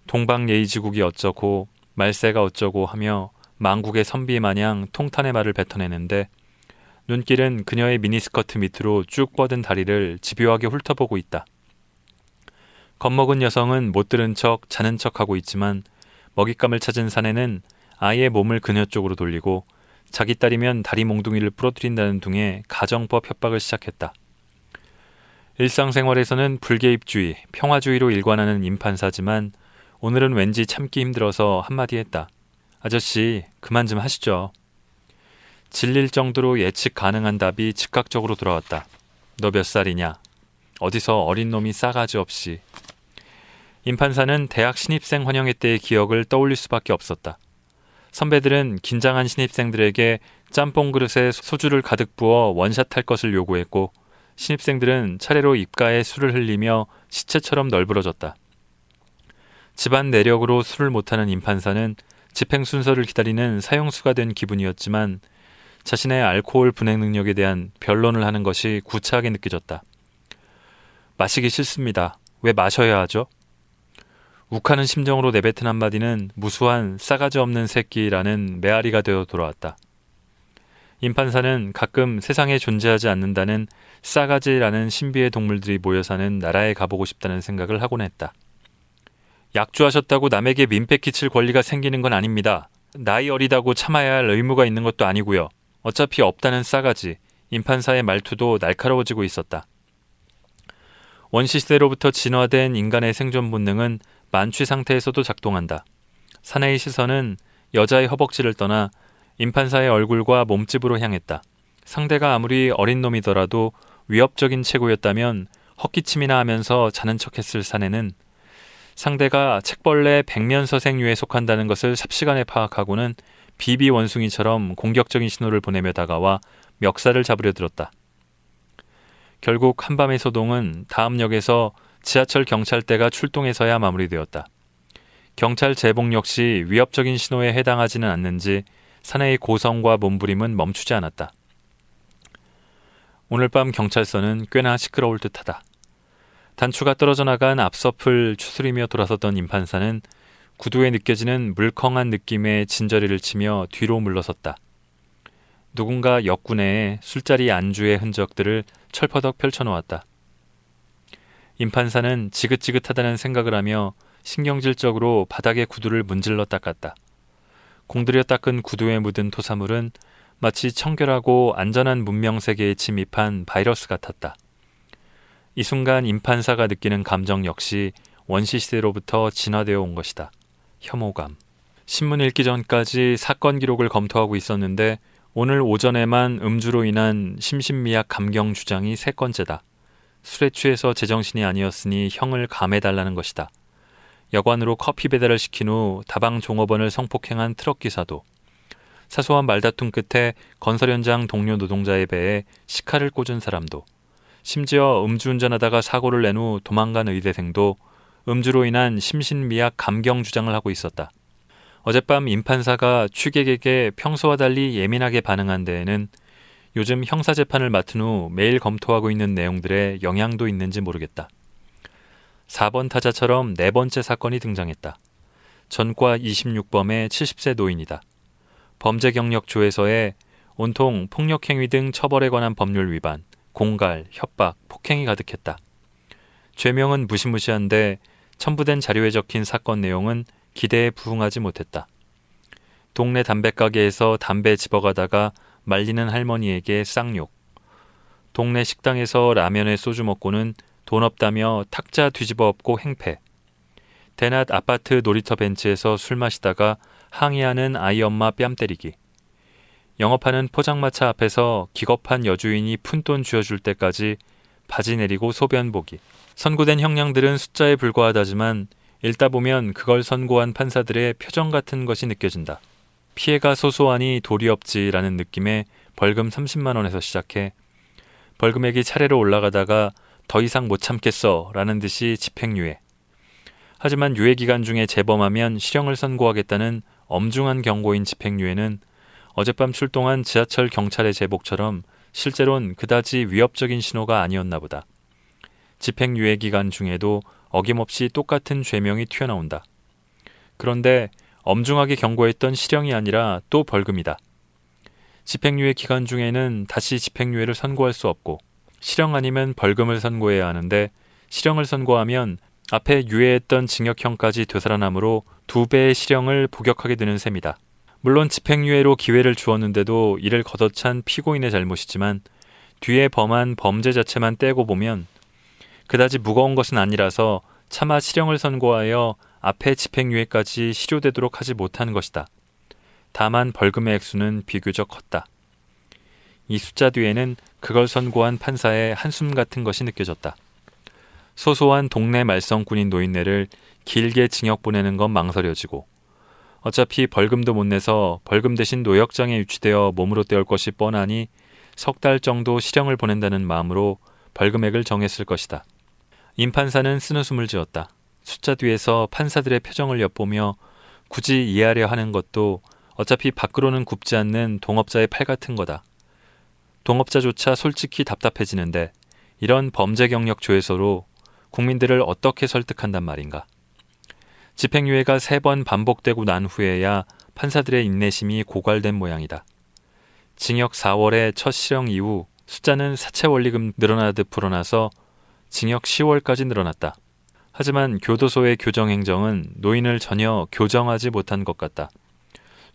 동방예의지국이 어쩌고 말세가 어쩌고 하며 망국의 선비 마냥 통탄의 말을 뱉어내는데 눈길은 그녀의 미니스커트 밑으로 쭉 뻗은 다리를 집요하게 훑어보고 있다. 겁먹은 여성은 못 들은 척 자는 척하고 있지만 먹잇감을 찾은 사내는 아이의 몸을 그녀 쪽으로 돌리고 자기 딸이면 다리 몽둥이를 부러뜨린다는 둥에 가정법 협박을 시작했다. 일상생활에서는 불개입주의, 평화주의로 일관하는 임판사지만 오늘은 왠지 참기 힘들어서 한마디 했다. 아저씨, 그만 좀 하시죠. 질릴 정도로 예측 가능한 답이 즉각적으로 돌아왔다. 너 몇 살이냐? 어디서 어린 놈이 싸가지 없이. 임판사는 대학 신입생 환영회 때의 기억을 떠올릴 수밖에 없었다. 선배들은 긴장한 신입생들에게 짬뽕 그릇에 소주를 가득 부어 원샷할 것을 요구했고 신입생들은 차례로 입가에 술을 흘리며 시체처럼 널브러졌다. 집안 내력으로 술을 못하는 임판사는 집행 순서를 기다리는 사형수가 된 기분이었지만 자신의 알코올 분해 능력에 대한 변론을 하는 것이 구차하게 느껴졌다. 마시기 싫습니다. 왜 마셔야 하죠? 욱하는 심정으로 내뱉은 한마디는 무수한 싸가지 없는 새끼라는 메아리가 되어 돌아왔다. 임판사는 가끔 세상에 존재하지 않는다는 싸가지라는 신비의 동물들이 모여 사는 나라에 가보고 싶다는 생각을 하곤 했다. 약주하셨다고 남에게 민폐 끼칠 권리가 생기는 건 아닙니다. 나이 어리다고 참아야 할 의무가 있는 것도 아니고요. 어차피 없다는 싸가지, 임판사의 말투도 날카로워지고 있었다. 원시시대로부터 진화된 인간의 생존 본능은 만취 상태에서도 작동한다. 사내의 시선은 여자의 허벅지를 떠나 임판사의 얼굴과 몸집으로 향했다. 상대가 아무리 어린 놈이더라도 위협적인 체구였다면 헛기침이나 하면서 자는 척했을 사내는 상대가 책벌레 백면서생류에 속한다는 것을 삽시간에 파악하고는 비비 원숭이처럼 공격적인 신호를 보내며 다가와 멱살을 잡으려 들었다. 결국 한밤의 소동은 다음 역에서 지하철 경찰대가 출동해서야 마무리되었다. 경찰 제복 역시 위협적인 신호에 해당하지는 않는지 사내의 고성과 몸부림은 멈추지 않았다. 오늘 밤 경찰서는 꽤나 시끄러울 듯하다. 단추가 떨어져 나간 앞서풀 추스리며 돌아섰던 임판사는 구두에 느껴지는 물컹한 느낌의 진저리를 치며 뒤로 물러섰다. 누군가 역군에 술자리 안주의 흔적들을 철퍼덕 펼쳐놓았다. 임판사는 지긋지긋하다는 생각을 하며 신경질적으로 바닥에 구두를 문질러 닦았다. 공들여 닦은 구두에 묻은 토사물은 마치 청결하고 안전한 문명 세계에 침입한 바이러스 같았다. 이 순간 임판사가 느끼는 감정 역시 원시 시대로부터 진화되어 온 것이다. 혐오감. 신문 읽기 전까지 사건 기록을 검토하고 있었는데 오늘 오전에만 음주로 인한 심신미약 감경 주장이 세 건째다. 술에 취해서 제정신이 아니었으니 형을 감해달라는 것이다. 여관으로 커피 배달을 시킨 후 다방 종업원을 성폭행한 트럭 기사도 사소한 말다툼 끝에 건설 현장 동료 노동자의 배에 시카를 꽂은 사람도 심지어 음주운전하다가 사고를 낸 후 도망간 의대생도 음주로 인한 심신미약 감경 주장을 하고 있었다. 어젯밤 임판사가 취객에게 평소와 달리 예민하게 반응한 데에는 요즘 형사재판을 맡은 후 매일 검토하고 있는 내용들의 영향도 있는지 모르겠다. 4번 타자처럼 네 번째 사건이 등장했다. 전과 26범의 70세 노인이다. 범죄 경력 조에서에 온통 폭력행위 등 처벌에 관한 법률 위반, 공갈, 협박, 폭행이 가득했다. 죄명은 무시무시한데 첨부된 자료에 적힌 사건 내용은 기대에 부응하지 못했다. 동네 담배가게에서 담배 집어가다가 말리는 할머니에게 쌍욕. 동네 식당에서 라면에 소주 먹고는 돈 없다며 탁자 뒤집어 엎고 행패. 대낮 아파트 놀이터 벤치에서 술 마시다가 항의하는 아이 엄마 뺨 때리기. 영업하는 포장마차 앞에서 기겁한 여주인이 푼돈 쥐어줄 때까지 바지 내리고 소변 보기. 선고된 형량들은 숫자에 불과하다지만 읽다 보면 그걸 선고한 판사들의 표정 같은 것이 느껴진다. 피해가 소소하니 도리 없지라는 느낌에 벌금 30만 원에서 시작해 벌금액이 차례로 올라가다가 더 이상 못 참겠어 라는 듯이 집행유예. 하지만 유예 기간 중에 재범하면 실형을 선고하겠다는 엄중한 경고인 집행유예는 어젯밤 출동한 지하철 경찰의 제복처럼 실제론 그다지 위협적인 신호가 아니었나 보다. 집행유예 기간 중에도 어김없이 똑같은 죄명이 튀어나온다. 그런데 엄중하게 경고했던 실형이 아니라 또 벌금이다. 집행유예 기간 중에는 다시 집행유예를 선고할 수 없고 실형 아니면 벌금을 선고해야 하는데 실형을 선고하면 앞에 유예했던 징역형까지 되살아나므로 두 배의 실형을 복역하게 되는 셈이다. 물론 집행유예로 기회를 주었는데도 이를 걷어찬 피고인의 잘못이지만 뒤에 범한 범죄 자체만 떼고 보면 그다지 무거운 것은 아니라서 차마 실형을 선고하여 앞에 집행유예까지 실효되도록 하지 못한 것이다. 다만 벌금의 액수는 비교적 컸다. 이 숫자 뒤에는 그걸 선고한 판사의 한숨 같은 것이 느껴졌다. 소소한 동네 말썽꾼인 노인네를 길게 징역 보내는 건 망설여지고 어차피 벌금도 못 내서 벌금 대신 노역장에 유치되어 몸으로 때울 것이 뻔하니 석 달 정도 실형을 보낸다는 마음으로 벌금액을 정했을 것이다. 임 판사는 쓴웃음을 지었다. 숫자 뒤에서 판사들의 표정을 엿보며 굳이 이해하려 하는 것도 어차피 밖으로는 굽지 않는 동업자의 팔 같은 거다. 동업자조차 솔직히 답답해지는데 이런 범죄 경력 조회소로 국민들을 어떻게 설득한단 말인가. 집행유예가 세 번 반복되고 난 후에야 판사들의 인내심이 고갈된 모양이다. 징역 4월의 첫 실형 이후 숫자는 사채 원리금 늘어나듯 불어나서 징역 10월까지 늘어났다. 하지만 교도소의 교정 행정은 노인을 전혀 교정하지 못한 것 같다.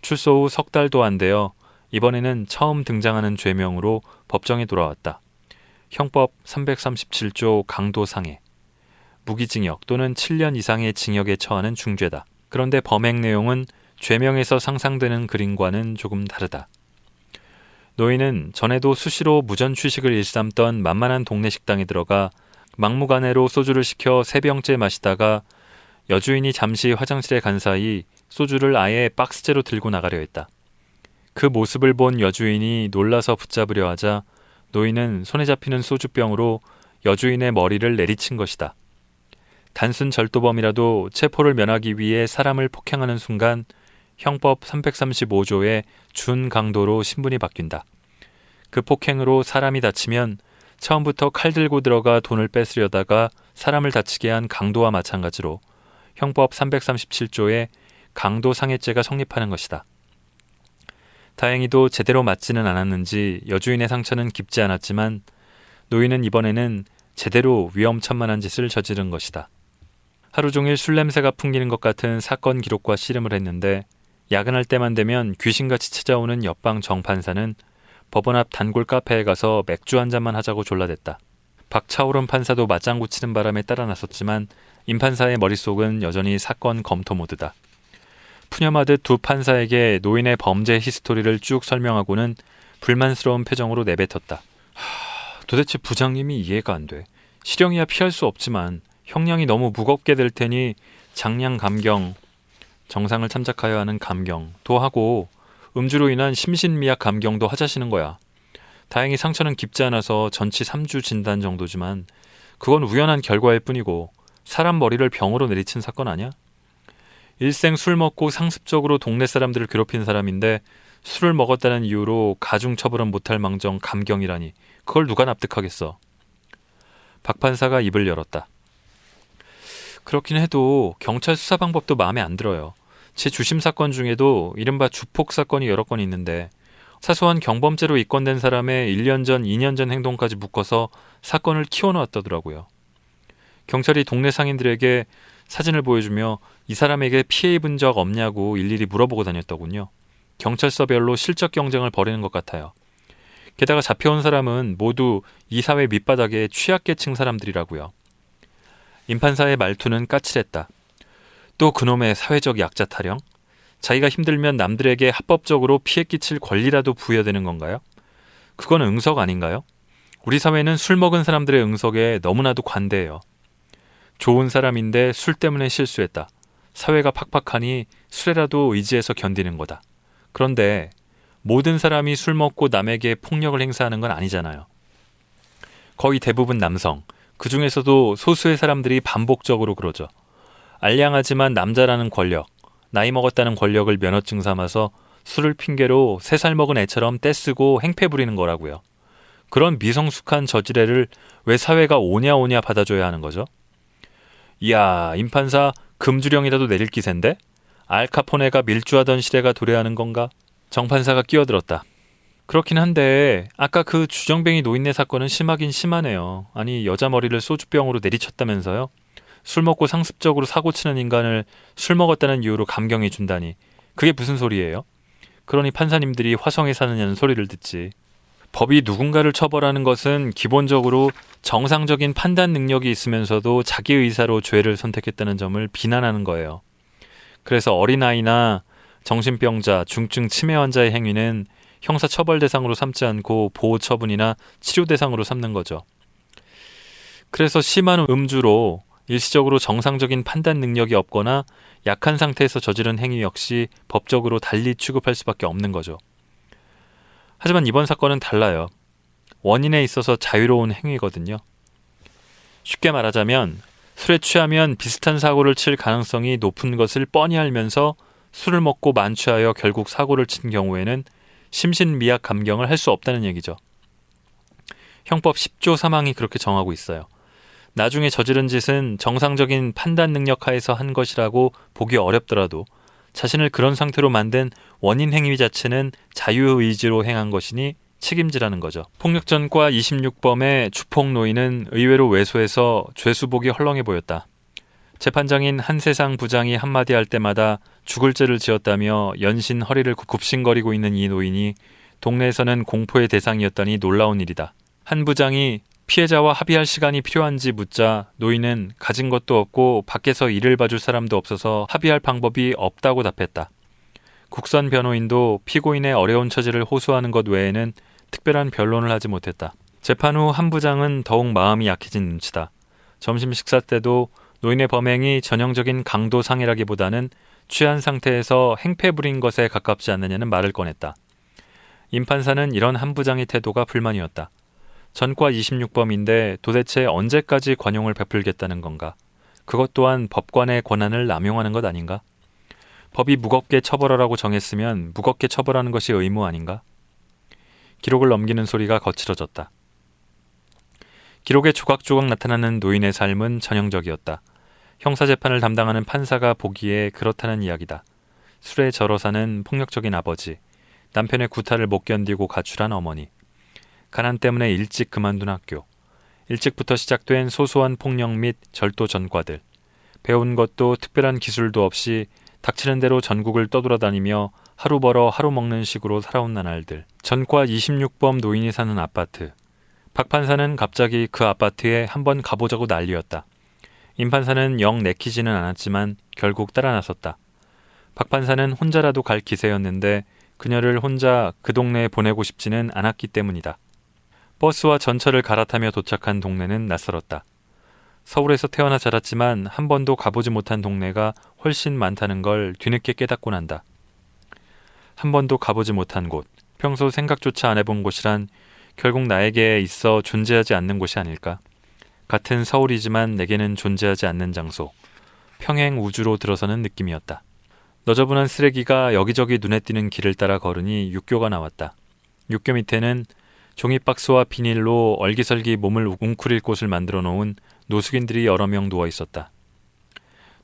출소 후 석 달도 안 되어 이번에는 처음 등장하는 죄명으로 법정에 돌아왔다. 형법 337조 강도상해. 무기징역 또는 7년 이상의 징역에 처하는 중죄다. 그런데 범행 내용은 죄명에서 상상되는 그림과는 조금 다르다. 노인은 전에도 수시로 무전 취식을 일삼던 만만한 동네 식당에 들어가 막무가내로 소주를 시켜 세 병째 마시다가 여주인이 잠시 화장실에 간 사이 소주를 아예 박스째로 들고 나가려 했다. 그 모습을 본 여주인이 놀라서 붙잡으려 하자 노인은 손에 잡히는 소주병으로 여주인의 머리를 내리친 것이다. 단순 절도범이라도 체포를 면하기 위해 사람을 폭행하는 순간 형법 335조의 준강도로 신분이 바뀐다. 그 폭행으로 사람이 다치면 처음부터 칼 들고 들어가 돈을 뺏으려다가 사람을 다치게 한 강도와 마찬가지로 형법 337조의 강도 상해죄가 성립하는 것이다. 다행히도 제대로 맞지는 않았는지 여주인의 상처는 깊지 않았지만 노인은 이번에는 제대로 위험천만한 짓을 저지른 것이다. 하루 종일 술 냄새가 풍기는 것 같은 사건 기록과 씨름을 했는데 야근할 때만 되면 귀신같이 찾아오는 옆방 정판사는 법원 앞 단골 카페에 가서 맥주 한 잔만 하자고 졸라댔다. 박차오름 판사도 맞장구 치는 바람에 따라 나섰지만 임 판사의 머릿속은 여전히 사건 검토 모드다. 푸념하듯 두 판사에게 노인의 범죄 history를 쭉 설명하고는 불만스러운 표정으로 내뱉었다. 하, 도대체 부장님이 이해가 안 돼. 실형이야 피할 수 없지만 형량이 너무 무겁게 될 테니 장량 감경, 정상을 참작하여 하는 감경도 하고 음주로 인한 심신미약 감경도 하자시는 거야. 다행히 상처는 깊지 않아서 전치 3주 진단 정도지만 그건 우연한 결과일 뿐이고 사람 머리를 병으로 내리친 사건 아니야? 일생 술 먹고 상습적으로 동네 사람들을 괴롭힌 사람인데 술을 먹었다는 이유로 가중 처벌은 못할 망정 감경이라니 그걸 누가 납득하겠어. 박 판사가 입을 열었다. 그렇긴 해도 경찰 수사 방법도 마음에 안 들어요. 제 주심 사건 중에도 이른바 주폭 사건이 여러 건 있는데 사소한 경범죄로 입건된 사람의 1년 전, 2년 전 행동까지 묶어서 사건을 키워놓았다더라고요. 경찰이 동네 상인들에게 사진을 보여주며 이 사람에게 피해 입은 적 없냐고 일일이 물어보고 다녔더군요. 경찰서별로 실적 경쟁을 벌이는 것 같아요. 게다가 잡혀온 사람은 모두 이 사회 밑바닥의 취약계층 사람들이라고요. 임판사의 말투는 까칠했다. 또 그놈의 사회적 약자 타령? 자기가 힘들면 남들에게 합법적으로 피해 끼칠 권리라도 부여되는 건가요? 그건 응석 아닌가요? 우리 사회는 술 먹은 사람들의 응석에 너무나도 관대해요. 좋은 사람인데 술 때문에 실수했다. 사회가 팍팍하니 술에라도 의지해서 견디는 거다. 그런데 모든 사람이 술 먹고 남에게 폭력을 행사하는 건 아니잖아요. 거의 대부분 남성, 그 중에서도 소수의 사람들이 반복적으로 그러죠. 알량하지만 남자라는 권력, 나이 먹었다는 권력을 면허증 삼아서 술을 핑계로 세 살 먹은 애처럼 떼쓰고 행패 부리는 거라고요. 그런 미성숙한 저지레를 왜 사회가 오냐오냐 받아줘야 하는 거죠? 이야, 임판사 금주령이라도 내릴 기세인데? 알카포네가 밀주하던 시대가 도래하는 건가? 정판사가 끼어들었다. 그렇긴 한데 아까 그 주정뱅이 노인네 사건은 심하긴 심하네요. 아니 여자 머리를 소주병으로 내리쳤다면서요? 술 먹고 상습적으로 사고 치는 인간을 술 먹었다는 이유로 감경해 준다니 그게 무슨 소리예요? 그러니 판사님들이 화성에 사느냐는 소리를 듣지. 법이 누군가를 처벌하는 것은 기본적으로 정상적인 판단 능력이 있으면서도 자기 의사로 죄를 선택했다는 점을 비난하는 거예요. 그래서 어린아이나 정신병자, 중증 치매 환자의 행위는 형사 처벌 대상으로 삼지 않고 보호 처분이나 치료 대상으로 삼는 거죠. 그래서 심한 음주로 일시적으로 정상적인 판단 능력이 없거나 약한 상태에서 저지른 행위 역시 법적으로 달리 취급할 수밖에 없는 거죠. 하지만 이번 사건은 달라요. 원인에 있어서 자유로운 행위거든요. 쉽게 말하자면 술에 취하면 비슷한 사고를 칠 가능성이 높은 것을 뻔히 알면서 술을 먹고 만취하여 결국 사고를 친 경우에는 심신미약 감경을 할 수 없다는 얘기죠. 형법 10조 사망이 그렇게 정하고 있어요. 나중에 저지른 짓은 정상적인 판단 능력 하에서 한 것이라고 보기 어렵더라도 자신을 그런 상태로 만든 원인 행위 자체는 자유의지로 행한 것이니 책임지라는 거죠. 폭력전과 26범의 주폭 노인은 의외로 왜소해서 죄수복이 헐렁해 보였다. 재판장인 한세상 부장이 한마디 할 때마다 죽을 죄를 지었다며 연신 허리를 굽신거리고 있는 이 노인이 동네에서는 공포의 대상이었다니 놀라운 일이다. 한 부장이 피해자와 합의할 시간이 필요한지 묻자 노인은 가진 것도 없고 밖에서 일을 봐줄 사람도 없어서 합의할 방법이 없다고 답했다. 국선 변호인도 피고인의 어려운 처지를 호소하는 것 외에는 특별한 변론을 하지 못했다. 재판 후 한 부장은 더욱 마음이 약해진 눈치다. 점심 식사 때도 노인의 범행이 전형적인 강도 상해라기보다는 취한 상태에서 행패 부린 것에 가깝지 않느냐는 말을 꺼냈다. 임 판사는 이런 한 부장의 태도가 불만이었다. 전과 26범인데 도대체 언제까지 관용을 베풀겠다는 건가? 그것 또한 법관의 권한을 남용하는 것 아닌가? 법이 무겁게 처벌하라고 정했으면 무겁게 처벌하는 것이 의무 아닌가? 기록을 넘기는 소리가 거칠어졌다. 기록에 조각조각 나타나는 노인의 삶은 전형적이었다. 형사재판을 담당하는 판사가 보기에 그렇다는 이야기다. 술에 절어 사는 폭력적인 아버지, 남편의 구타를 못 견디고 가출한 어머니, 가난 때문에 일찍 그만둔 학교, 일찍부터 시작된 소소한 폭력 및 절도 전과들, 배운 것도 특별한 기술도 없이 닥치는 대로 전국을 떠돌아다니며 하루 벌어 하루 먹는 식으로 살아온 나날들, 전과 26범 노인이 사는 아파트. 박 판사는 갑자기 그 아파트에 한번 가보자고 난리였다. 임 판사는 영 내키지는 않았지만 결국 따라 나섰다. 박 판사는 혼자라도 갈 기세였는데 그녀를 혼자 그 동네에 보내고 싶지는 않았기 때문이다. 버스와 전철을 갈아타며 도착한 동네는 낯설었다. 서울에서 태어나 자랐지만 한 번도 가보지 못한 동네가 훨씬 많다는 걸 뒤늦게 깨닫고 난다. 한 번도 가보지 못한 곳, 평소 생각조차 안 해본 곳이란 결국 나에게 있어 존재하지 않는 곳이 아닐까? 같은 서울이지만 내게는 존재하지 않는 장소, 평행 우주로 들어서는 느낌이었다. 너저분한 쓰레기가 여기저기 눈에 띄는 길을 따라 걸으니 육교가 나왔다. 육교 밑에는 종이박스와 비닐로 얼기설기 몸을 웅크릴 곳을 만들어 놓은 노숙인들이 여러 명 누워 있었다.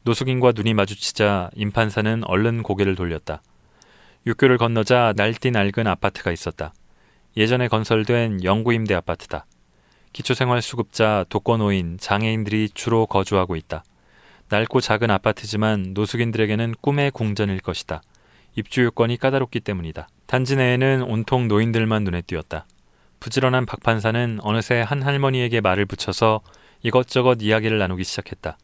노숙인과 눈이 마주치자 임판사는 얼른 고개를 돌렸다. 육교를 건너자 날띠 낡은 아파트가 있었다. 예전에 건설된 영구임대 아파트다. 기초생활수급자, 독거노인, 장애인들이 주로 거주하고 있다. 낡고 작은 아파트지만 노숙인들에게는 꿈의 궁전일 것이다. 입주 요건이 까다롭기 때문이다. 단지 내에는 온통 노인들만 눈에 띄었다. 부지런한 박 판사는 어느새 한 할머니에게 말을 붙여서 이것저것 이야기를 나누기 시작했다.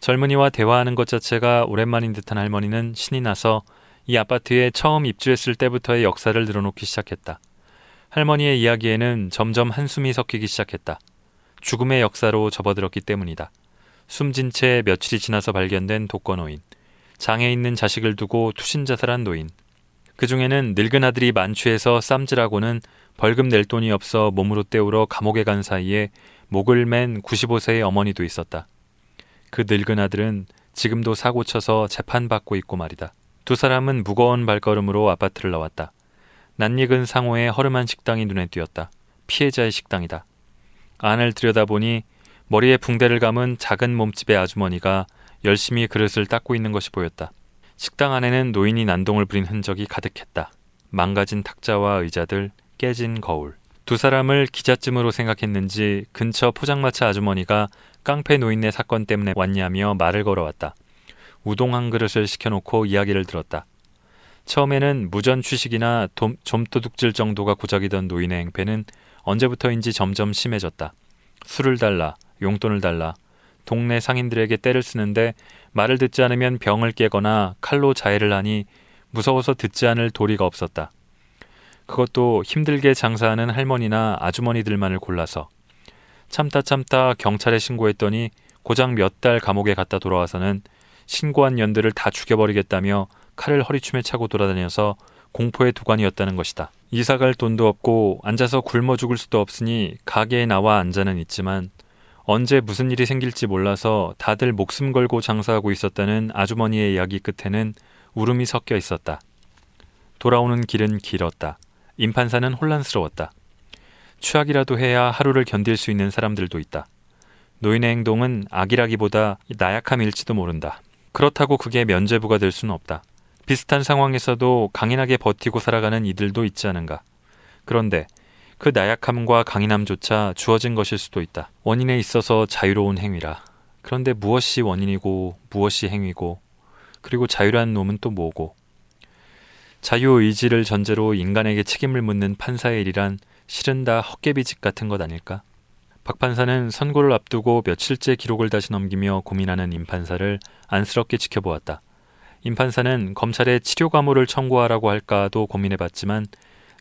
젊은이와 대화하는 것 자체가 오랜만인 듯한 할머니는 신이 나서 이 아파트에 처음 입주했을 때부터의 역사를 늘어놓기 시작했다. 할머니의 이야기에는 점점 한숨이 섞이기 시작했다. 죽음의 역사로 접어들었기 때문이다. 숨진 채 며칠이 지나서 발견된 독거노인, 장애 있는 자식을 두고 투신 자살한 노인, 그 중에는 늙은 아들이 만취해서 쌈질하고는 벌금 낼 돈이 없어 몸으로 때우러 감옥에 간 사이에 목을 맨 95세의 어머니도 있었다. 그 늙은 아들은 지금도 사고 쳐서 재판받고 있고 말이다. 두 사람은 무거운 발걸음으로 아파트를 나왔다. 낯익은 상호의 허름한 식당이 눈에 띄었다. 피해자의 식당이다. 안을 들여다보니 머리에 붕대를 감은 작은 몸집의 아주머니가 열심히 그릇을 닦고 있는 것이 보였다. 식당 안에는 노인이 난동을 부린 흔적이 가득했다. 망가진 탁자와 의자들, 깨진 거울. 두 사람을 기자쯤으로 생각했는지 근처 포장마차 아주머니가 깡패 노인네 사건 때문에 왔냐며 말을 걸어왔다. 우동 한 그릇을 시켜놓고 이야기를 들었다. 처음에는 무전 취식이나 돔, 좀도둑질 정도가 고작이던 노인의 행패는 언제부터인지 점점 심해졌다. 술을 달라, 용돈을 달라, 동네 상인들에게 때를 쓰는데 말을 듣지 않으면 병을 깨거나 칼로 자해를 하니 무서워서 듣지 않을 도리가 없었다. 그것도 힘들게 장사하는 할머니나 아주머니들만을 골라서 참다 참다 경찰에 신고했더니 고작 몇 달 감옥에 갔다 돌아와서는 신고한 연들을 다 죽여버리겠다며 칼을 허리춤에 차고 돌아다녀서 공포의 두관이었다는 것이다. 이사 갈 돈도 없고 앉아서 굶어 죽을 수도 없으니 가게에 나와 앉아는 있지만 언제 무슨 일이 생길지 몰라서 다들 목숨 걸고 장사하고 있었다는 아주머니의 이야기 끝에는 울음이 섞여 있었다. 돌아오는 길은 길었다. 임판사는 혼란스러웠다. 추악이라도 해야 하루를 견딜 수 있는 사람들도 있다. 노인의 행동은 악이라기보다 나약함일지도 모른다. 그렇다고 그게 면죄부가 될 수는 없다. 비슷한 상황에서도 강인하게 버티고 살아가는 이들도 있지 않은가. 그런데 그 나약함과 강인함조차 주어진 것일 수도 있다. 원인에 있어서 자유로운 행위라. 그런데 무엇이 원인이고 무엇이 행위고 그리고 자유라는 놈은 또 뭐고 자유의지를 전제로 인간에게 책임을 묻는 판사의 일이란 실은 다 헛개비짓 같은 것 아닐까? 박 판사는 선고를 앞두고 며칠째 기록을 다시 넘기며 고민하는 임 판사를 안쓰럽게 지켜보았다. 임 판사는 검찰에 치료 감호를 청구하라고 할까도 고민해봤지만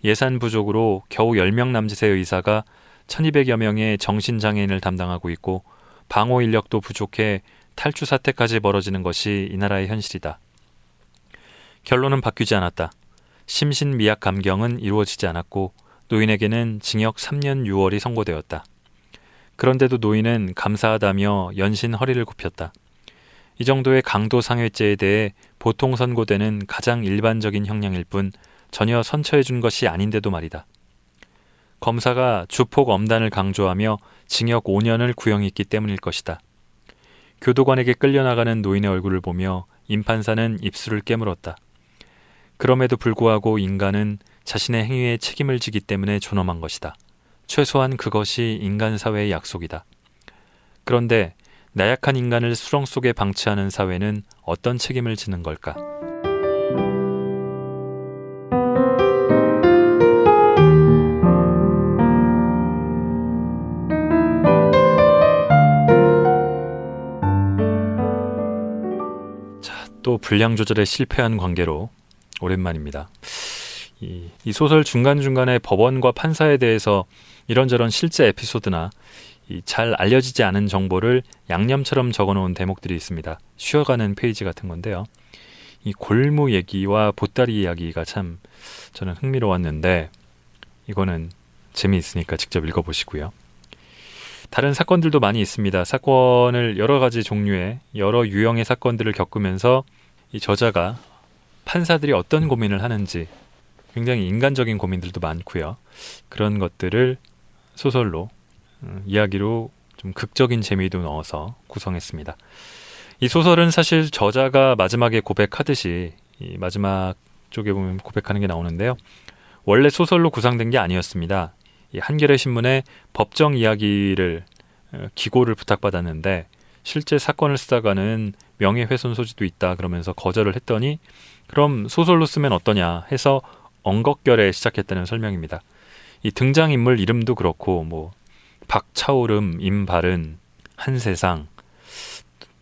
예산 부족으로 겨우 10명 남짓의 의사가 1200여 명의 정신장애인을 담당하고 있고 방호 인력도 부족해 탈주 사태까지 벌어지는 것이 이 나라의 현실이다. 결론은 바뀌지 않았다. 심신미약 감경은 이루어지지 않았고 노인에게는 징역 3년 6월이 선고되었다. 그런데도 노인은 감사하다며 연신 허리를 굽혔다. 이 정도의 강도 상해죄에 대해 보통 선고되는 가장 일반적인 형량일 뿐 전혀 선처해 준 것이 아닌데도 말이다. 검사가 주폭 엄단을 강조하며 징역 5년을 구형했기 때문일 것이다. 교도관에게 끌려나가는 노인의 얼굴을 보며 임판사는 입술을 깨물었다. 그럼에도 불구하고 인간은 자신의 행위에 책임을 지기 때문에 존엄한 것이다. 최소한 그것이 인간 사회의 약속이다. 그런데 나약한 인간을 수렁 속에 방치하는 사회는 어떤 책임을 지는 걸까? 또 분량 조절에 실패한 관계로 오랜만입니다. 이, 이 소설 중간중간에 법원과 판사에 대해서 이런저런 실제 에피소드나 잘 알려지지 않은 정보를 양념처럼 적어놓은 대목들이 있습니다. 쉬어가는 페이지 같은 건데요. 이 골무 얘기와 보따리 이야기가 참 저는 흥미로웠는데 이거는 재미있으니까 직접 읽어보시고요. 다른 사건들도 많이 있습니다. 사건을 여러 가지 종류의 여러 유형의 사건들을 겪으면서 이 저자가 판사들이 어떤 고민을 하는지 굉장히 인간적인 고민들도 많고요. 그런 것들을 소설로 음, 이야기로 좀 극적인 재미도 넣어서 구성했습니다. 이 소설은 사실 저자가 마지막에 고백하듯이 이 마지막 쪽에 보면 고백하는 게 나오는데요. 원래 소설로 구상된 게 아니었습니다. 이 한겨레 신문에 법정 이야기를 어, 기고를 부탁받았는데 실제 사건을 쓰다가는 명예훼손 소지도 있다 그러면서 거절을 했더니 그럼 소설로 쓰면 어떠냐 해서 엉겁결에 시작했다는 설명입니다. 이 등장인물 이름도 그렇고 뭐 박차오름, 임바른, 한세상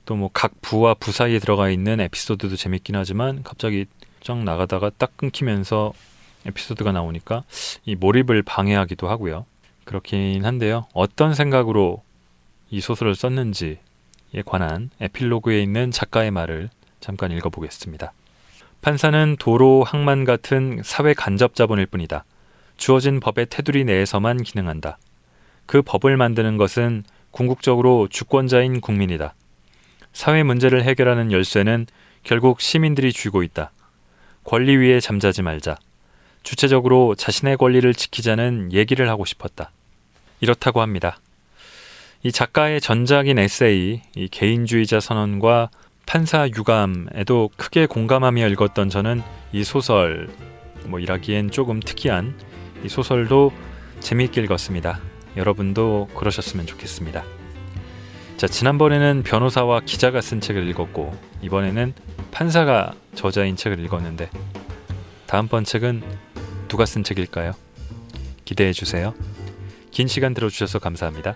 또 뭐 각 부와 부 사이에 들어가 있는 에피소드도 재밌긴 하지만 갑자기 쫙 나가다가 딱 끊기면서 에피소드가 나오니까 이 몰입을 방해하기도 하고요. 그렇긴 한데요. 어떤 생각으로 이 소설을 썼는지 에 관한 에필로그에 있는 작가의 말을 잠깐 읽어보겠습니다. 판사는 도로, 항만 같은 사회 간접 자본일 뿐이다. 주어진 법의 테두리 내에서만 기능한다. 그 법을 만드는 것은 궁극적으로 주권자인 국민이다. 사회 문제를 해결하는 열쇠는 결국 시민들이 쥐고 있다. 권리 위에 잠자지 말자. 주체적으로 자신의 권리를 지키자는 얘기를 하고 싶었다. 이렇다고 합니다. 이 작가의 전작인 에세이, 이 개인주의자 선언과 판사 유감에도 크게 공감하며 읽었던 저는 이 소설 뭐 일하기엔 조금 특이한 이 소설도 재미있게 읽었습니다. 여러분도 그러셨으면 좋겠습니다. 자, 지난번에는 변호사와 기자가 쓴 책을 읽었고 이번에는 판사가 저자인 책을 읽었는데 다음번 책은 누가 쓴 책일까요? 기대해 주세요. 긴 시간 들어주셔서 감사합니다.